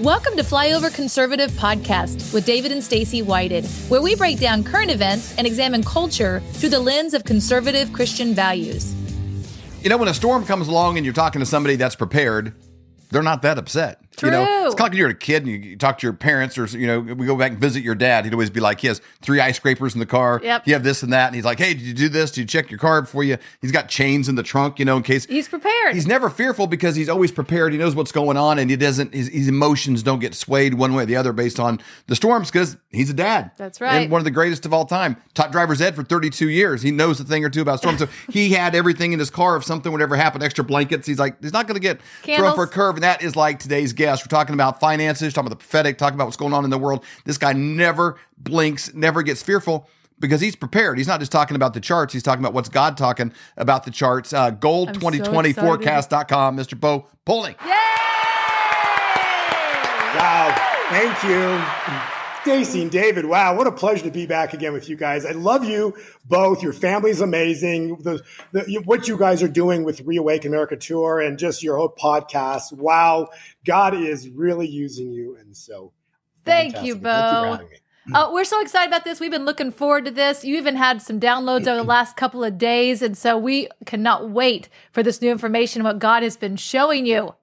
Welcome to Flyover Conservative Podcast with David and Stacy Whited, where we break down current events and examine culture through the lens of conservative Christian values. You know, when a storm comes along and you're talking to somebody that's prepared, they're not that upset. True. You know, it's kind of like when you're a kid and you talk to your parents, or you know, we go back and visit your dad. He'd always be like, he has three ice scrapers in the car. Yep. You have this and that, and he's like, hey, did you do this? Did you check your car before you? He's got chains in the trunk, you know, in case He's prepared. He's never fearful because he's always prepared. He knows what's going on, and he doesn't. His, his emotions don't get swayed one way or the other based on the storms because he's a dad. That's right. And one of the greatest of all time. Taught driver's ed for 32 years. He knows a thing or two about storms. so he had everything in his car if something would ever happen. Extra blankets. He's like, he's not going to get Candles. thrown for a curve. And that is like today's guest. We're talking about finances, talking about the prophetic, talking about what's going on in the world. This guy never blinks, never gets fearful because he's prepared. He's not just talking about the charts. He's talking about what's God talking about the charts. Uh, Gold I'm so 2020 excited. forecast.com. Mr. Bo Polny. Wow. Thank you. Stacy and David, wow, what a pleasure to be back again with you guys. I love you both. Your family's amazing. The, the, what you guys are doing with ReAwaken America Tour and just your whole podcast. Wow, God is really using you. And so, Thank you, Thank Bo. having me. Uh, we're so excited about this. We've been looking forward to this. You even had some downloads over the last couple of days. And so we cannot wait for this new information, what God has been showing you.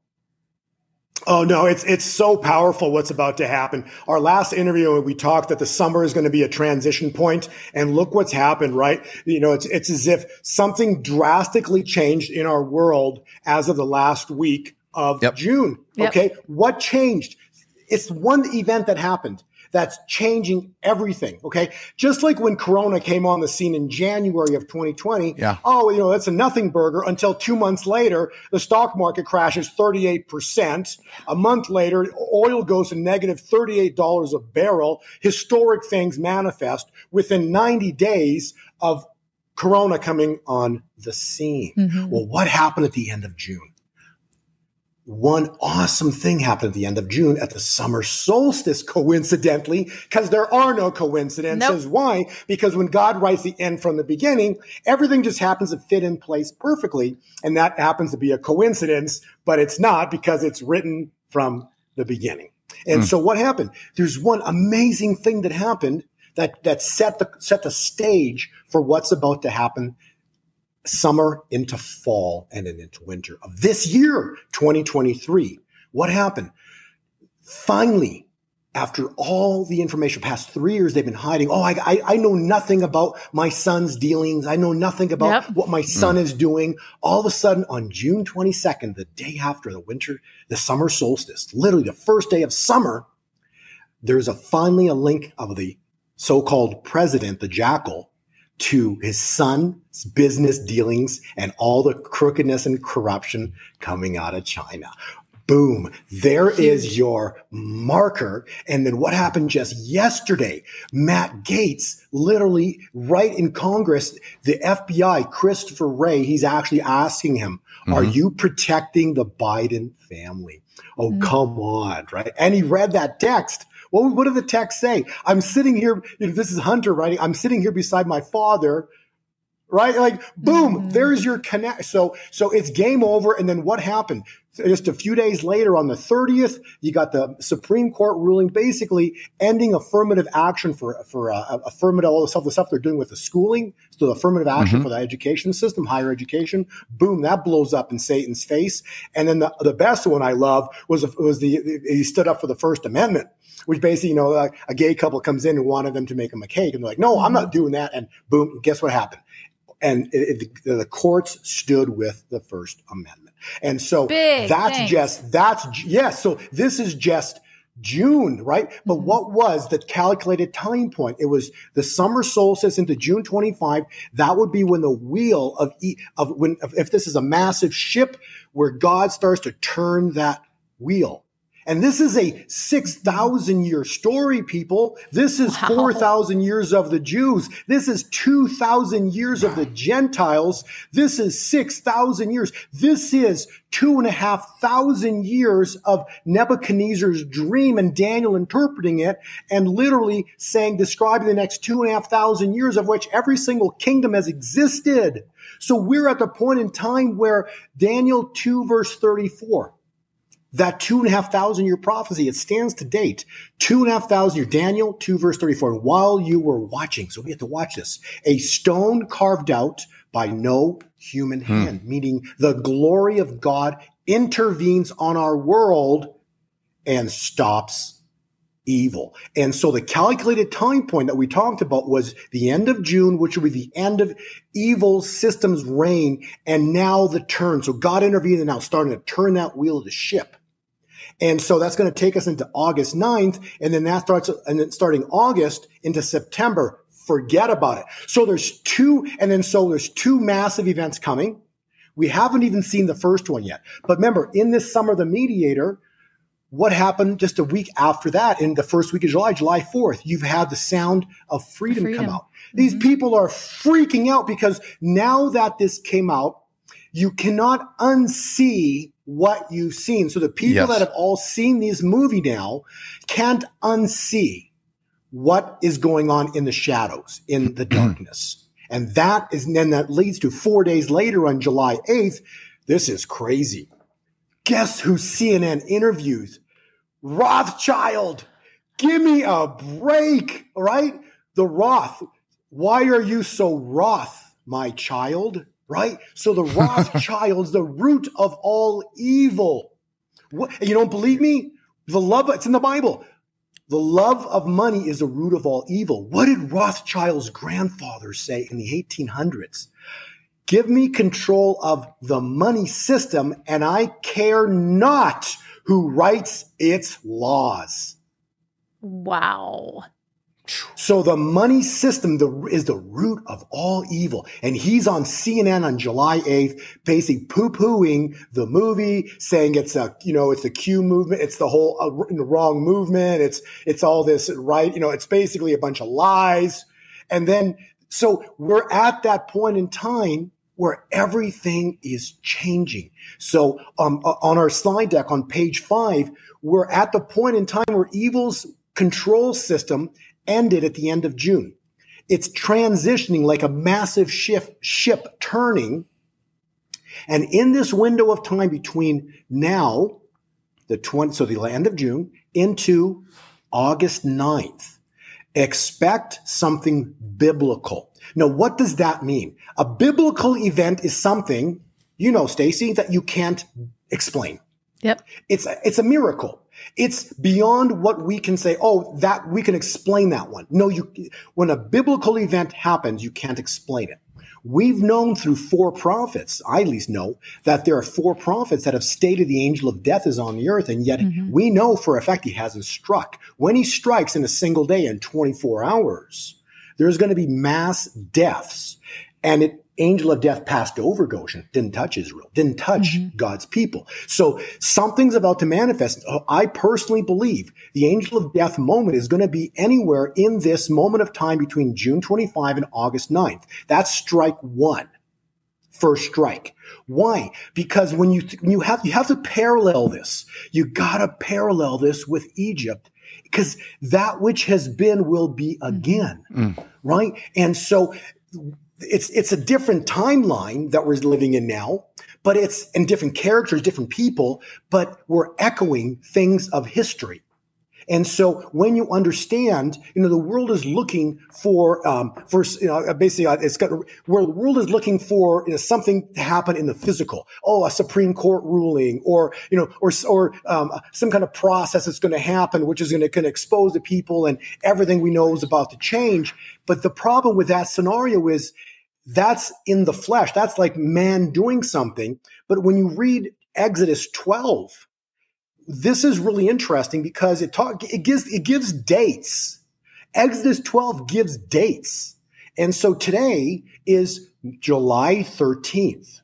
Oh no, it's it's so powerful what's about to happen. Our last interview we talked that the summer is going to be a transition point and look what's happened, right? You know, it's it's as if something drastically changed in our world as of the last week of Yep. June. Yep. Okay? What changed? It's one event that happened that's changing everything. Okay. Just like when Corona came on the scene in January of 2020. Yeah. Oh, you know, that's a nothing burger until two months later, the stock market crashes 38%. A month later, oil goes to negative $38 a barrel. Historic things manifest within 90 days of Corona coming on the scene. Mm-hmm. Well, what happened at the end of June? One awesome thing happened at the end of June at the summer solstice, coincidentally, because there are no coincidences. Nope. Why? Because when God writes the end from the beginning, everything just happens to fit in place perfectly. And that happens to be a coincidence, but it's not because it's written from the beginning. And hmm. so what happened? There's one amazing thing that happened that, that set the, set the stage for what's about to happen summer into fall and then into winter of this year, 2023. What happened? Finally, after all the information, past three years, they've been hiding. Oh, I, I, I know nothing about my son's dealings. I know nothing about Yep. what my son is doing. All of a sudden, on June 22nd, the day after the winter, the summer solstice, literally the first day of summer, there's a finally a link of the so-called president, the jackal, to his son's business dealings and all the crookedness and corruption coming out of China. Boom. There is your marker. And then what happened just yesterday? Matt Gaetz, literally right in Congress, the FBI, Christopher Wray, he's actually asking him, are mm-hmm. you protecting the Biden family? Oh, mm. come on. Right. And he read that text. What, what did the text say? I'm sitting here. You know, this is Hunter writing. I'm sitting here beside my father right? Like, boom, there's your connect. So, so it's game over. And then what happened? Just a few days later, on the 30th, you got the Supreme Court ruling basically ending affirmative action for for uh, affirmative all the stuff the stuff they're doing with the schooling. So, affirmative action for the education system, higher education. Boom, that blows up in Satan's face. And then the the best one I love was was the he stood up for the First Amendment which basically, you know, like a gay couple comes in and wanted them to make them a cake. And they're like, no, I'm not mm-hmm. doing that. And boom, guess what happened? And it, it, the, courts stood with the First Amendment. And so Big that's thanks. just, that's, yes. So this is just June, right? But mm-hmm. what was the calculated time point? It was the summer solstice into June 25. That would be when the wheel of, e- of when, if this is a massive ship where God starts to turn that wheel. And this is a 6,000 year story, people. This is Wow. 4,000 years of the Jews. This is 2,000 years of the Gentiles. This is 6,000 years. This is two and a half thousand years of Nebuchadnezzar's dream and Daniel interpreting it and literally saying, describing the next two and a half thousand years of which every single kingdom has existed. So we're at the point in time where Daniel 2 verse 34, that two and a half thousand year prophecy, it stands to date. Two and a half thousand year, Daniel 2 verse 34. And while you were watching, so we have to watch this, a stone carved out by no human hmm. hand, meaning the glory of God intervenes on our world and stops evil. And so the calculated time point that we talked about was the end of June, which would be the end of evil systems reign. And now the turn. So God intervened and now starting to turn that wheel of the ship. And so that's going to take us into August 9th. And then that starts, and then starting August into September, forget about it. So there's two, and then so there's two massive events coming. We haven't even seen the first one yet. But remember, in this summer, the mediator, what happened just a week after that in the first week of July, July 4th? You've had the sound of freedom, Freedom. come out. These mm-hmm. people are freaking out because now that this came out, you cannot unsee what you've seen. So the people Yes. that have all seen this movie now can't unsee what is going on in the shadows, in the mm-hmm. darkness. And that is, and then that leads to four days later on July 8th. This is crazy. Guess who CNN interviews? Rothschild. Give me a break. right? The Roth. Why are you so Roth, my child? Right. So the Rothschild's the root of all evil. What, you don't believe me? The love, it's in the Bible. The love of money is the root of all evil. What did Rothschild's grandfather say in the 1800s? Give me control of the money system and I care not who writes its laws. Wow. So the money system the, is the root of all evil. And he's on CNN on July 8th, basically poo-pooing the movie, saying it's a, you know, it's the Q movement. It's the whole uh, wrong movement. It's, it's all this, right? You know, it's basically a bunch of lies. And then, so we're at that point in time where everything is changing. So um, on our slide deck on page five, we're at the point in time where evil's control system ended at the end of June. It's transitioning like a massive shift, ship turning. And in this window of time between now, the 20, so the end of June into August 9th, expect something biblical. Now, what does that mean? A biblical event is something, you know, Stacy, that you can't explain. Yep. It's a, it's a miracle. It's beyond what we can say. Oh, that we can explain that one. No, you, when a biblical event happens, you can't explain it. We've known through four prophets, I at least know, that there are four prophets that have stated the angel of death is on the earth, and yet mm-hmm. we know for a fact he hasn't struck. When he strikes in a single day in 24 hours, there's going to be mass deaths. And it, angel of death passed over Goshen, didn't touch Israel, didn't touch mm-hmm. God's people. So something's about to manifest. Uh, I personally believe the angel of death moment is going to be anywhere in this moment of time between June 25 and August 9th. That's strike one. First strike. Why? Because when you, when you have, you have to parallel this. You gotta parallel this with Egypt because that which has been will be mm-hmm. again. Mm. Right. And so it's it's a different timeline that we're living in now, but it's in different characters, different people, but we're echoing things of history. And so when you understand, you know, the world is looking for, um, for, you know, basically uh, it's got, where the world is looking for you know, something to happen in the physical. Oh, a Supreme Court ruling or, you know, or, or, um, some kind of process that's going to happen, which is going to expose the people and everything we know is about to change. But the problem with that scenario is that's in the flesh. That's like man doing something. But when you read Exodus 12, this is really interesting because it talk, it gives, it gives dates. Exodus 12 gives dates. And so today is July 13th.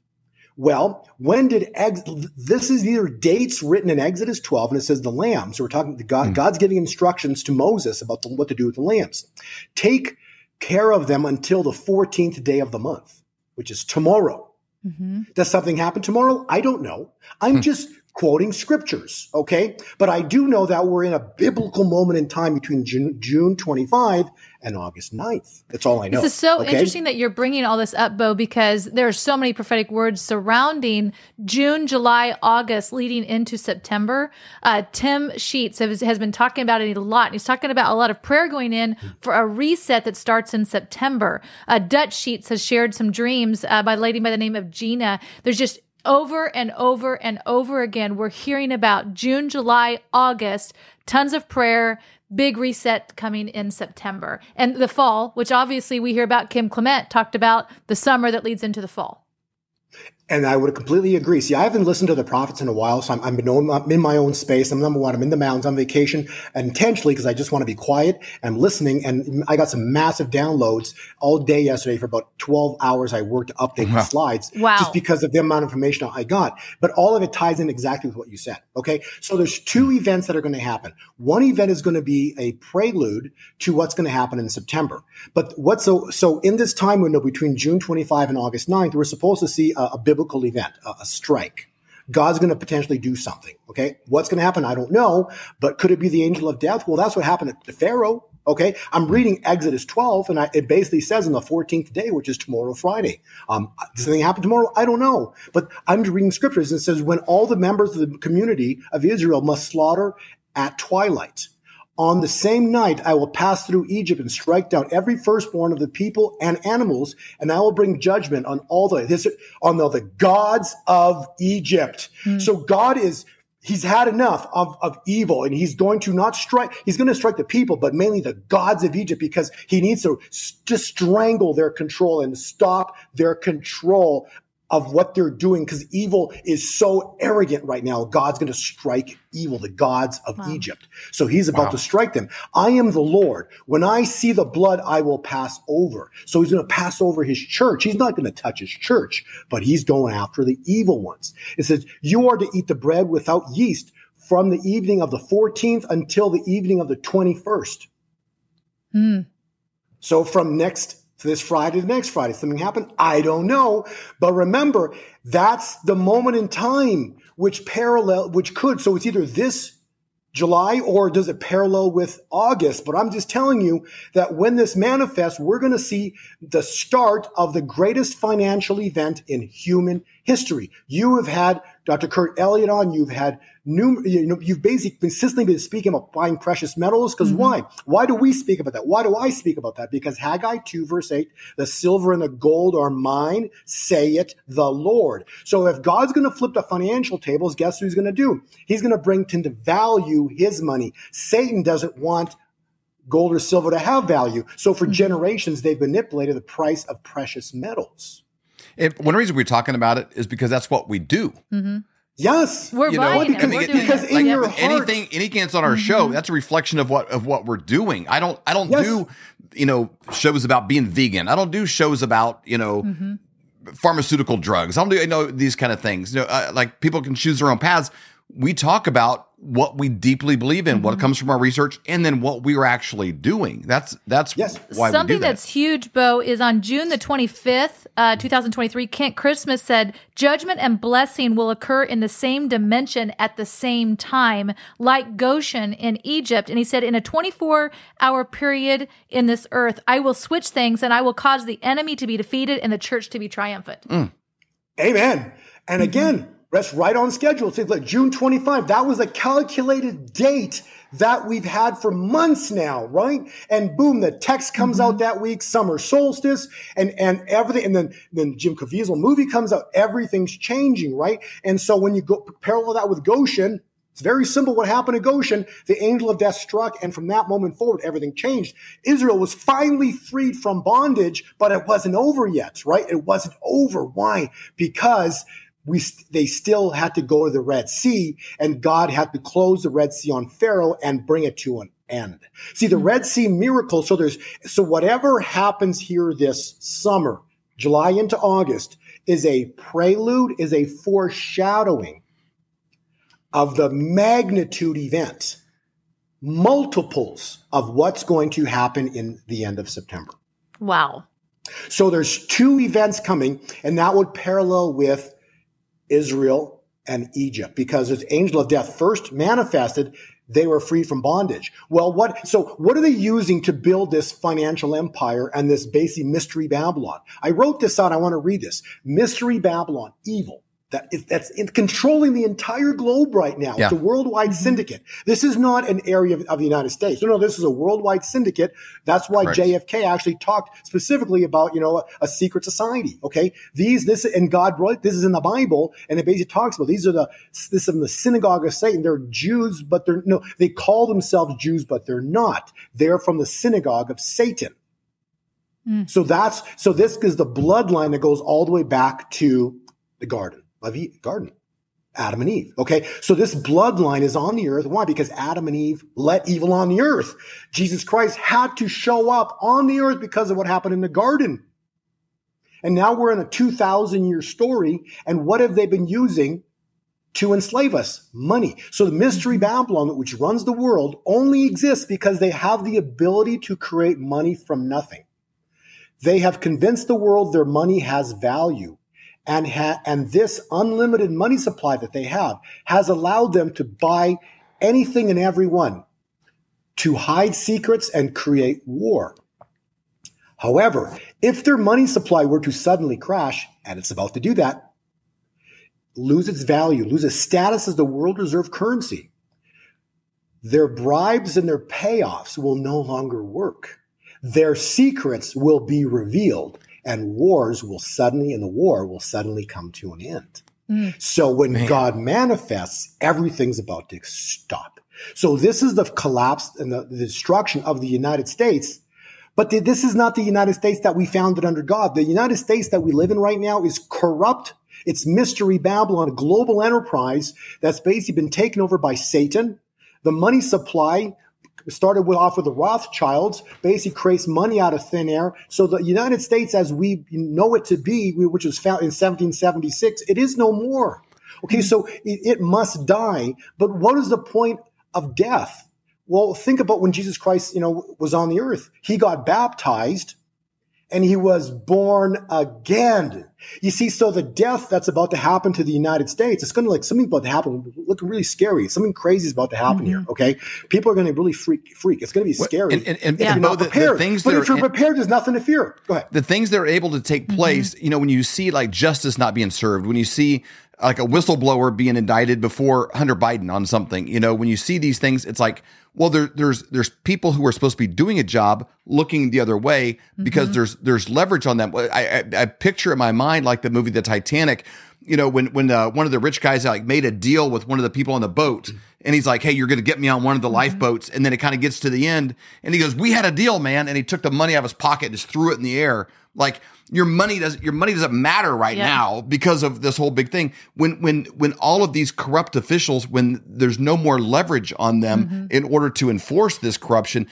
Well, when did Ex- this is either dates written in Exodus 12 and it says the lambs. So we're talking God, God's giving instructions to Moses about the, what to do with the lambs. Take care of them until the 14th day of the month, which is tomorrow. Mm-hmm. Does something happen tomorrow? I don't know. I'm just quoting scriptures. Okay. But I do know that we're in a biblical moment in time between June, June 25 and August 9th. That's all I know. This is so okay? interesting that you're bringing all this up, Bo, because there are so many prophetic words surrounding June, July, August, leading into September. Uh, Tim Sheets has, has, been talking about it a lot. And he's talking about a lot of prayer going in for a reset that starts in September. Uh, Dutch Sheets has shared some dreams uh, by a lady by the name of Gina. There's just over and over and over again, we're hearing about June, July, August, tons of prayer, big reset coming in September. And the fall, which obviously we hear about Kim Clement talked about the summer that leads into the fall. And I would completely agree. See, I haven't listened to the prophets in a while, so I'm, I'm, in my own space. I'm number one. I'm in the mountains on vacation intentionally because I just want to be quiet. I'm listening, and I got some massive downloads all day yesterday for about 12 hours. I worked to update wow. the slides wow. just because of the amount of information I got. But all of it ties in exactly with what you said. Okay, so there's two events that are going to happen. One event is going to be a prelude to what's going to happen in September. But what so so in this time window between June 25 and August 9th, we're supposed to see a, a biblical biblical event, a, a strike. God's going to potentially do something. Okay. What's going to happen? I don't know, but could it be the angel of death? Well, that's what happened to Pharaoh. Okay. I'm reading Exodus 12 and I, it basically says on the 14th day, which is tomorrow, Friday. Um, does anything happen tomorrow? I don't know, but I'm reading scriptures and it says when all the members of the community of Israel must slaughter at twilight. On the same night, I will pass through Egypt and strike down every firstborn of the people and animals, and I will bring judgment on all the on the, the gods of Egypt. Mm. So God is he's had enough of, of evil and he's going to not strike he's going to strike the people but mainly the gods of egypt because he needs to just strangle their control and stop their control of what they're doing because evil is so arrogant right now. God's going to strike evil, the gods of wow. Egypt. So he's about wow. to strike them. I am the Lord. When I see the blood, I will pass over. So he's going to pass over his church. He's not going to touch his church, but he's going after the evil ones. It says, you are to eat the bread without yeast from the evening of the 14th until the evening of the 21st. Mm. So from next this Friday, the next Friday, something happened. I don't know. But remember, that's the moment in time which parallel, which could. So it's either this July or does it parallel with August? But I'm just telling you that when this manifests, we're going to see the start of the greatest financial event in human history. You have had Dr. Kirk Elliott on. You've had new, you know, you've basically consistently been speaking about buying precious metals. Because mm-hmm. why? Why do we speak about that? Why do I speak about that? Because Haggai 2 verse 8, the silver and the gold are mine, say it the Lord. So if God's going to flip the financial tables, guess who's going to do? He's going to bring to value his money. Satan doesn't want gold or silver to have value. So for mm-hmm. generations, they've manipulated the price of precious metals. It, one reason we're talking about it is because that's what we do. Mm-hmm. Yes, we're you know, buying because, we're because in like, your heart, anything anything that's on our mm-hmm. show, that's a reflection of what of what we're doing. I don't I don't yes. do you know shows about being vegan. I don't do shows about you know. Mm-hmm. Pharmaceutical drugs. I don't do you know these kind of things. You know, uh, like people can choose their own paths. We talk about what we deeply believe in, mm-hmm. what comes from our research, and then what we are actually doing. That's that's yes. why something that. that's huge. Bo is on June the twenty fifth, uh, two thousand twenty three. Kent Christmas said, "Judgment and blessing will occur in the same dimension at the same time, like Goshen in Egypt." And he said, "In a twenty four hour period in this earth, I will switch things, and I will cause the enemy to be defeated and the church to be triumphant." Mm. Amen. And mm-hmm. That's right on schedule. It's like June 25. That was a calculated date that we've had for months now, right? And boom, the text comes mm-hmm. out that week, summer solstice, and and everything, and then then Jim Caviezel movie comes out. Everything's changing, right? And so when you go parallel that with Goshen, it's very simple what happened to Goshen. The angel of death struck, and from that moment forward, everything changed. Israel was finally freed from bondage, but it wasn't over yet, right? It wasn't over. Why? Because we they still had to go to the Red Sea, and God had to close the Red Sea on Pharaoh and bring it to an end. See the. Red Sea miracle. So there's so whatever happens here this summer, July into August, is a prelude, is a foreshadowing of the magnitude event, multiples of what's going to happen in the end of September. Wow. So there's two events coming, and that would parallel with Israel and Egypt because as angel of death first manifested, they were free from bondage. Well, what, so what are they using to build this financial empire and this basic mystery Babylon? I wrote this out. I want to read this. Mystery Babylon, evil that is, that's in controlling the entire globe right now. Yeah. It's a worldwide syndicate. This is not an area of, of, the United States. No, no, this is a worldwide syndicate. That's why right. JFK actually talked specifically about, you know, a, a, secret society. Okay. These, this, and God wrote, this is in the Bible, and it basically talks about these are the, this is the synagogue of Satan. They're Jews, but they're, no, they call themselves Jews, but they're not. They're from the synagogue of Satan. Mm. So that's, so this is the bloodline that goes all the way back to the garden of Eve, garden. Adam and Eve. Okay. So this bloodline is on the earth. Why? Because Adam and Eve let evil on the earth. Jesus Christ had to show up on the earth because of what happened in the garden. And now we're in a 2000 year story. And what have they been using to enslave us? Money. So the mystery mm-hmm. Babylon, which runs the world, only exists because they have the ability to create money from nothing. They have convinced the world their money has value and ha- and this unlimited money supply that they have has allowed them to buy anything and everyone to hide secrets and create war. However, if their money supply were to suddenly crash, and it's about to do that, lose its value, lose its status as the world reserve currency, their bribes and their payoffs will no longer work. Their secrets will be revealed and wars will suddenly, and the war, will suddenly come to an end. Mm. So when Man. God manifests, everything's about to stop. So this is the collapse and the, the destruction of the United States. But the, this is not the United States that we founded under God. The United States that we live in right now is corrupt. It's mystery Babylon, a global enterprise that's basically been taken over by Satan. The money supply started with off with the Rothschilds, basically creates money out of thin air. So the United States, as we know it to be, which was found in 1776, it is no more. Okay, so it, it must die. But what is the point of death? Well, think about when Jesus Christ, you know, was on the earth. He got baptized and he was born again. You see, so the death that's about to happen to the United States, it's going to like something about to happen, looking really scary. Something crazy is about to happen mm-hmm. here. Okay, people are going to really freak. Freak. It's going to be scary. And, and, and yeah. you know, the, the, things but if you're prepared, there's nothing to fear. Go ahead. The things that are able to take mm-hmm. place. Mm-hmm. You know, when you see like justice not being served, when you see like a whistleblower being indicted before Hunter Biden on something. You know, when you see these things, it's like, well, there, there's there's people who are supposed to be doing a job looking the other way because mm-hmm. there's there's leverage on them. I, I, I, picture in my mind like the movie The Titanic. You know, when when uh, one of the rich guys like made a deal with one of the people on the boat, and he's like, "Hey, you're going to get me on one of the mm-hmm. lifeboats," and then it kind of gets to the end, and he goes, "We had a deal, man," and he took the money out of his pocket and just threw it in the air. Like your money doesn't your money doesn't matter right yeah. now because of this whole big thing. When when when all of these corrupt officials, when there's no more leverage on them mm-hmm. in order to enforce this corruption,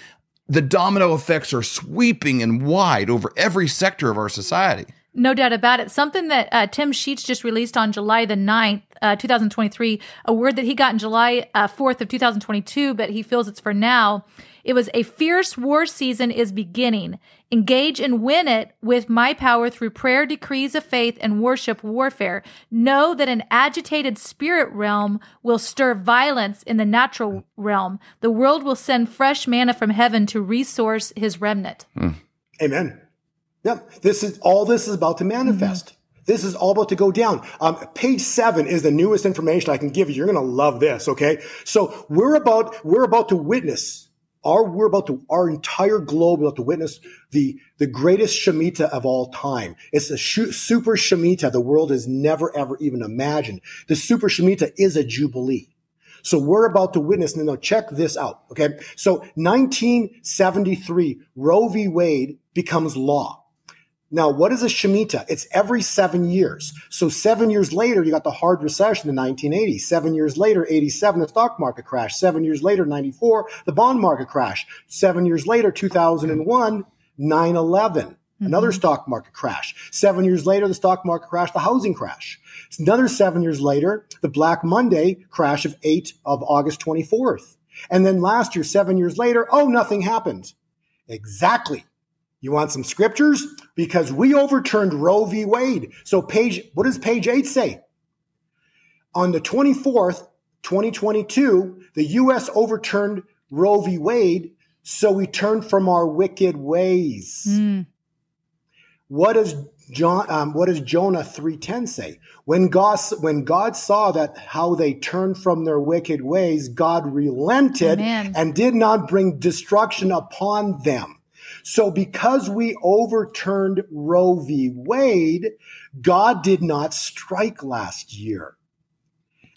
the domino effects are sweeping and wide over every sector of our society. No doubt about it. Something that uh, Tim Sheets just released on July the 9th, uh, 2023, a word that he got in July uh, 4th of 2022, but he feels it's for now. It was a fierce war season is beginning. Engage and win it with my power through prayer, decrees of faith, and worship warfare. Know that an agitated spirit realm will stir violence in the natural realm. The world will send fresh manna from heaven to resource his remnant. Mm. Amen. Yep. This is all this is about to manifest. Mm-hmm. This is all about to go down. Um, page seven is the newest information I can give you. You're going to love this. Okay. So we're about, we're about to witness our, we're about to, our entire globe about to witness the, the greatest Shemitah of all time. It's a sh- super Shemitah the world has never, ever even imagined. The super Shemitah is a Jubilee. So we're about to witness, and now check this out. Okay. So 1973, Roe v. Wade becomes law. Now, what is a Shemitah? It's every seven years. So seven years later, you got the hard recession in 1980. Seven years later, 87, the stock market crash. Seven years later, 94, the bond market crash. Seven years later, 2001, 9-11. Another mm-hmm. stock market crash. Seven years later, the stock market crash, the housing crash. Another seven years later, the Black Monday crash of 8 of August 24th. And then last year, seven years later, oh, nothing happened. Exactly. You want some scriptures? Because we overturned Roe v. Wade. So page, what does page eight say? On the 24th, 2022, the U.S. overturned Roe v. Wade, so we turned from our wicked ways. Mm. What does John? Um, what does Jonah three ten say? When God when God saw that how they turned from their wicked ways, God relented Amen. and did not bring destruction upon them. So because we overturned Roe v. Wade, God did not strike last year.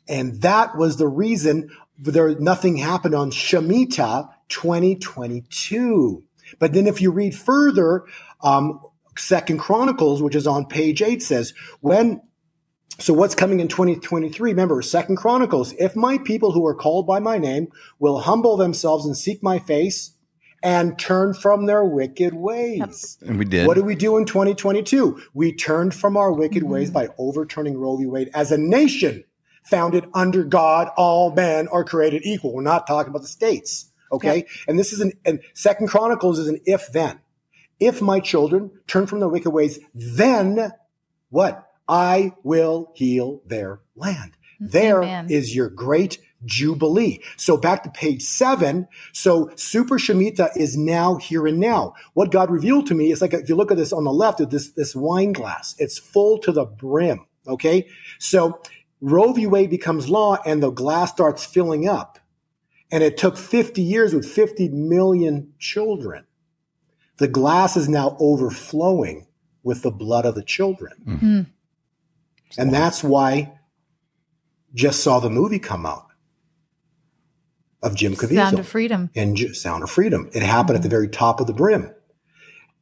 And that was the reason there nothing happened on Shemitah 2022. But then if you read further, um, Second Chronicles, which is on page eight, says when. So what's coming in 2023? Remember, Second Chronicles. If my people who are called by my name will humble themselves and seek my face and turn from their wicked ways. And we did. What did we do in 2022? We turned from our wicked mm-hmm. ways by overturning Roe v. Wade as a nation founded under God. All men are created equal. We're not talking about the states. Okay. And this is an, and Second Chronicles is an if then. If my children turn from their wicked ways, then what? I will heal their land. Mm-hmm. There is Amen. your great jubilee. So back to page seven. So super Shemitah is now here and now. What God revealed to me is like if you look at this on the left, of this this wine glass, it's full to the brim. Okay, so Roe v. Wade becomes law, and the glass starts filling up. And it took 50 years with 50 million children. The glass is now overflowing with the blood of the children. Mm. And that's why just saw the movie come out of Jim Caviezel Sound of freedom. J- Sound of Freedom. It happened at the very top of the brim.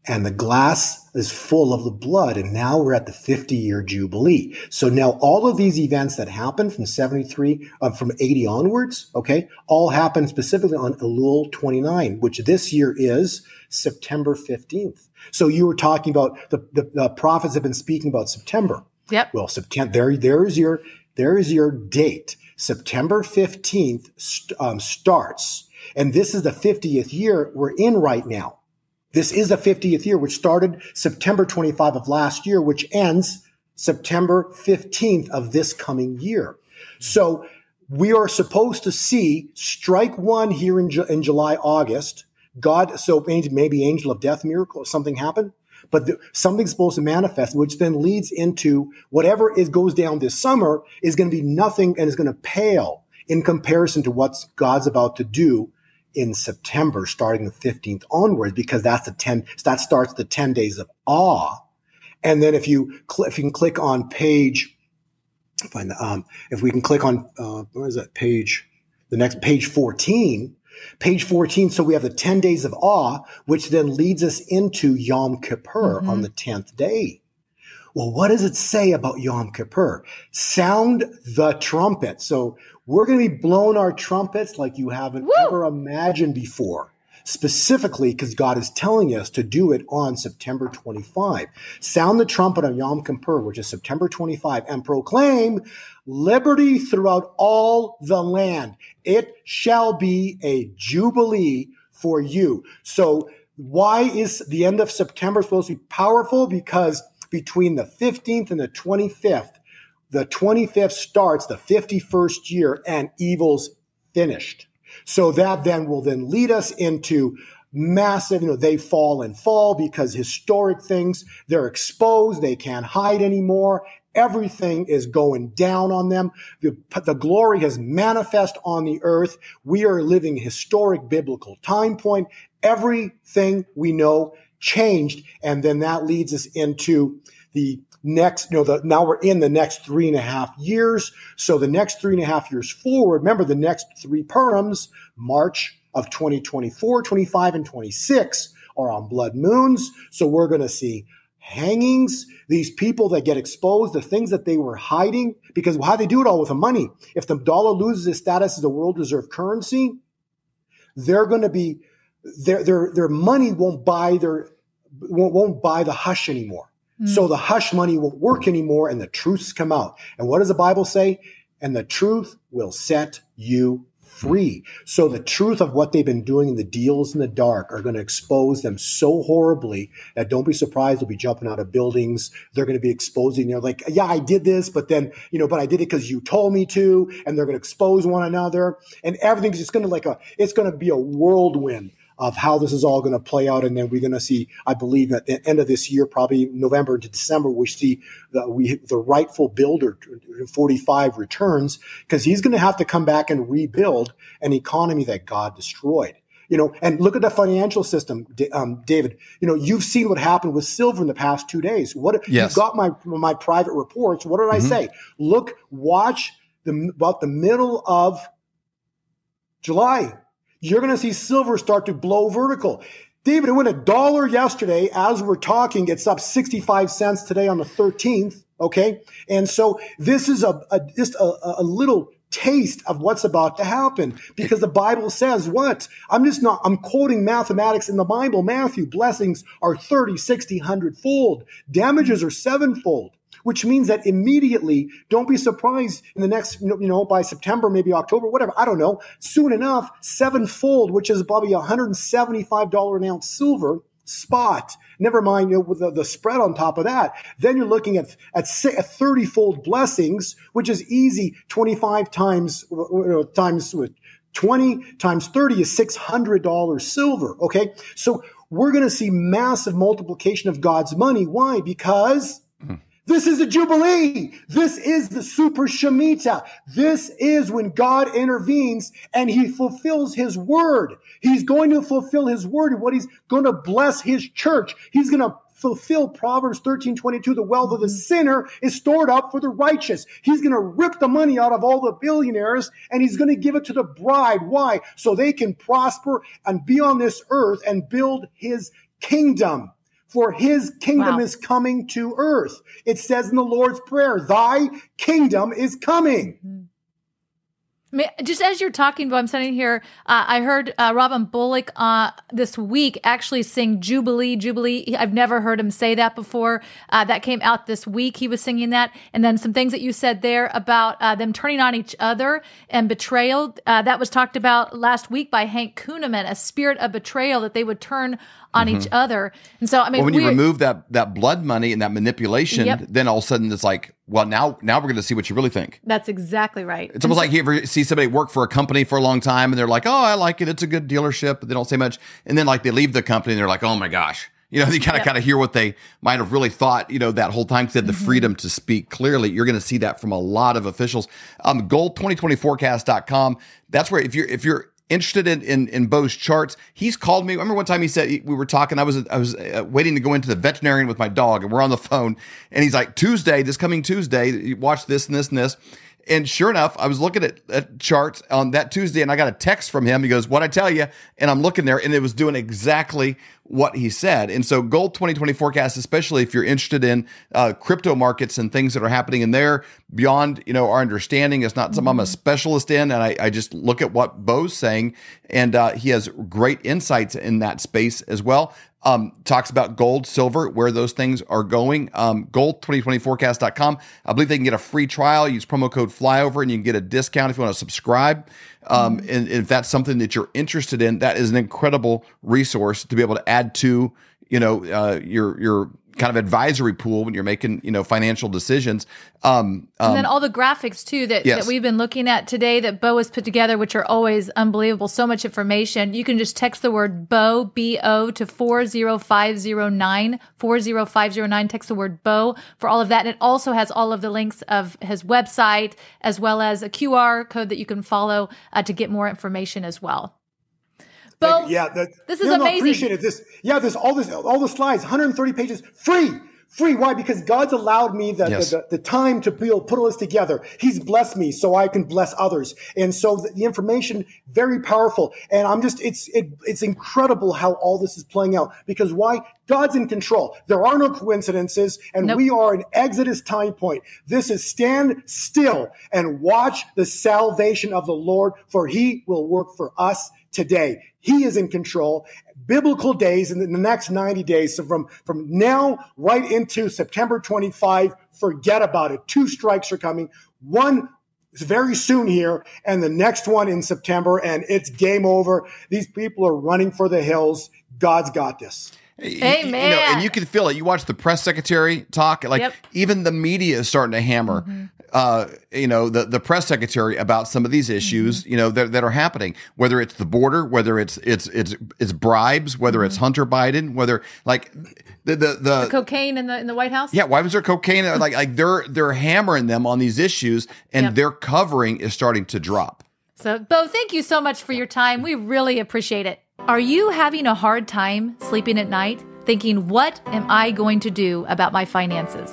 And the glass is full of the blood. And now we're at the 50 year jubilee. So now all of these events that happened from 73, uh, from 80 onwards, okay, all happened specifically on Elul 29, which this year is September 15th. So you were talking about the, the, the prophets have been speaking about September. Yep. Well, September, there, there's your, there is your date. September 15th st- um, starts. And this is the 50th year we're in right now. This is the 50th year, which started September 25 of last year, which ends September 15th of this coming year. So we are supposed to see strike one here in, Ju- in July, August. God, so maybe- angel of death miracle, something happened, but the, something's supposed to manifest, which then leads into whatever is goes down this summer is going to be nothing and is going to pale in comparison to what God's about to do in September, starting the 15th onwards, because that's the 10, that starts the 10 days of awe. And then if you, cl- if you can click on page, find the, um, if we can click on, uh, where is that page? The next page 14, page 14. So we have the 10 days of awe, which then leads us into Yom Kippur mm-hmm. on the 10th day. Well, what does it say about Yom Kippur? Sound the trumpet. So we're going to be blowing our trumpets like you haven't Woo! ever imagined before. Specifically, because God is telling us to do it on September 25. Sound the trumpet on Yom Kippur, which is September 25, and proclaim liberty throughout all the land. It shall be a jubilee for you. So why is the end of September supposed to be powerful? Because between the 15th and the 25th, the 25th starts the 51st year and evil's finished. So that then will then lead us into massive, you know, they fall and fall because historic things, they're exposed, they can't hide anymore. Everything is going down on them. The, the glory has manifest on the earth. We are living historic biblical time point. Everything we know changed. And then that leads us into the next, you know, the, now we're in the next three and a half years. So the next three and a half years forward, remember the next three Purims, March of 2024, 25, and 26 are on blood moons. So we're going to see hangings, these people that get exposed, the things that they were hiding, because how they do it all with the money. If the dollar loses its status as a world reserve currency, they're going to be, their, their, their money won't buy their, won't, won't buy the hush anymore. Mm. So the hush money won't work anymore and the truths come out. And what does the Bible say? And the truth will set you free. So the truth of what they've been doing in the deals in the dark are going to expose them so horribly that don't be surprised they'll be jumping out of buildings. They're going to be exposing, you know, like, yeah, I did this, but then, you know, but I did it because you told me to, and they're going to expose one another and everything's just going to like a, it's going to be a whirlwind of how this is all going to play out. And then we're going to see, I believe, at the end of this year, probably November to December, we see the, we, the rightful builder 45 returns because he's going to have to come back and rebuild an economy that God destroyed. You know, and look at the financial system, um, David. You know, you've seen what happened with silver in the past two days. What yes. you've got my my private reports. What did I mm-hmm. say? Look, watch the about the middle of July you're going to see silver start to blow vertical. David, it went a dollar yesterday. As we're talking, it's up 65 cents today on the 13th. Okay. And so this is a, a just a, a little taste of what's about to happen because the Bible says what? I'm just not, I'm quoting mathematics in the Bible. Matthew, blessings are 30, 60, 100 fold. Damages are sevenfold which means that immediately, don't be surprised in the next, you know, by September, maybe October, whatever, I don't know, soon enough, sevenfold, which is probably $175 an ounce silver spot. Never mind you know, the, the, spread on top of that. Then you're looking at at 30 fold blessings, which is easy. 25 times times 20 times 30 is $600 silver. Okay. So we're going to see massive multiplication of God's money. Why? Because hmm. This is a jubilee. This is the super Shemitah. This is when God intervenes and he fulfills his word. He's going to fulfill his word and what he's going to bless his church. He's going to fulfill Proverbs 13, 22. The wealth of the sinner is stored up for the righteous. He's going to rip the money out of all the billionaires and he's going to give it to the bride. Why? So they can prosper and be on this earth and build his kingdom for his kingdom wow. is coming to earth. It says in the Lord's Prayer, Thy kingdom is coming. Mm-hmm. Just as you're talking, but I'm sitting here, uh, I heard uh, Robin Bullock uh, this week actually sing Jubilee, Jubilee. I've never heard him say that before. Uh, that came out this week. He was singing that. And then some things that you said there about uh, them turning on each other and betrayal. Uh, that was talked about last week by Hank Kunneman, a spirit of betrayal that they would turn on mm-hmm. each other. And so, I mean, well, when you remove that that blood money and that manipulation, yep. then all of a sudden it's like, well, now now we're going to see what you really think. That's exactly right. It's almost like you ever see somebody work for a company for a long time and they're like, oh, I like it, it's a good dealership, but they don't say much, and then like they leave the company and they're like, oh my gosh. You know, you kind of kind of hear what they might have really thought, you know, that whole time. They had the mm-hmm. freedom to speak clearly. You're going to see that from a lot of officials. Um, gold2020forecast.com. That's where if you're if you're interested in, in, in Bo's charts. He's called me. I remember one time he said we were talking. I was I was uh, waiting to go into the veterinarian with my dog, and we're on the phone. And he's like, Tuesday, this coming Tuesday, watch this and this and this. And sure enough, I was looking at, at, charts on that Tuesday and I got a text from him. He goes, What I tell you? And I'm looking there and it was doing exactly what he said. And so, Gold 2020 forecast, especially if you're interested in uh, crypto markets and things that are happening in there beyond you know our understanding, it's not something I'm a mm-hmm. specialist in. And I, I just look at what Bo's saying, and uh, he has great insights in that space as well um, talks about gold, silver, where those things are going. Um, gold2020forecast.com. I believe they can get a free trial. Use promo code flyover and you can get a discount if you want to subscribe. Um, mm-hmm. and, and if that's something that you're interested in, that is an incredible resource to be able to add to, you know, uh, your, your kind of advisory pool when you're making you know financial decisions. Um, um, and then all the graphics too that, yes. that we've been looking at today that Bo has put together, which are always unbelievable. So much information. You can just text the word Bo B O to four zero five zero nine four zero five zero nine. Text the word Bo for all of that, and it also has all of the links of his website as well as a QR code that you can follow uh, to get more information as well. Bo, yeah, that, this is no, amazing. No, appreciate it. This, yeah, there's all this, all the slides, 130 pages, free, free. Why? Because God's allowed me the, yes. the, the, the, time to put, put all this together. He's blessed me so I can bless others. And so the, the information, very powerful. And I'm just, it's, it, it's incredible how all this is playing out because why? God's in control. There are no coincidences and nope. we are an Exodus time point. This is stand still and watch the salvation of the Lord for he will work for us today. He is in control. Biblical days in the next 90 days. So from, from now right into September 25, forget about it. Two strikes are coming. One is very soon here and the next one in September and it's game over. These people are running for the hills. God's got this. Amen. You know, and you can feel it. You watch the press secretary talk, like Yep. even the media is starting to hammer. Mm-hmm. Uh, you know the the press secretary about some of these issues, you know that, that are happening. Whether it's the border, whether it's it's it's it's bribes, whether it's Hunter Biden, whether like the the, the, Cocaine in the in the White House. yeah, why was there cocaine? like like they're they're hammering them on these issues, and Yep. their covering is starting to drop. So, Bo, thank you so much for your time. We really appreciate it. Are you having a hard time sleeping at night, thinking, what am I going to do about my finances?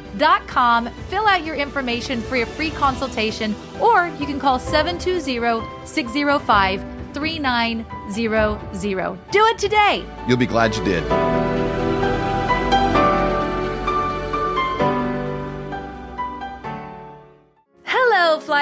fill out your information for your free consultation, or you can call 720 605 3900. Do it today. You'll be glad you did.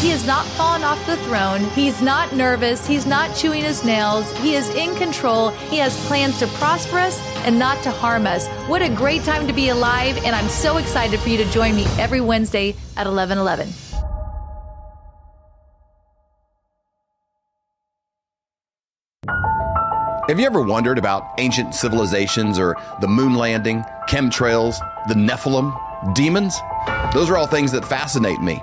He has not fallen off the throne. He's not nervous. He's not chewing his nails. He is in control. He has plans to prosper us and not to harm us. What a great time to be alive. And I'm so excited for you to join me every Wednesday at 1111. Have you ever wondered about ancient civilizations or the moon landing, chemtrails, the Nephilim, demons? Those are all things that fascinate me.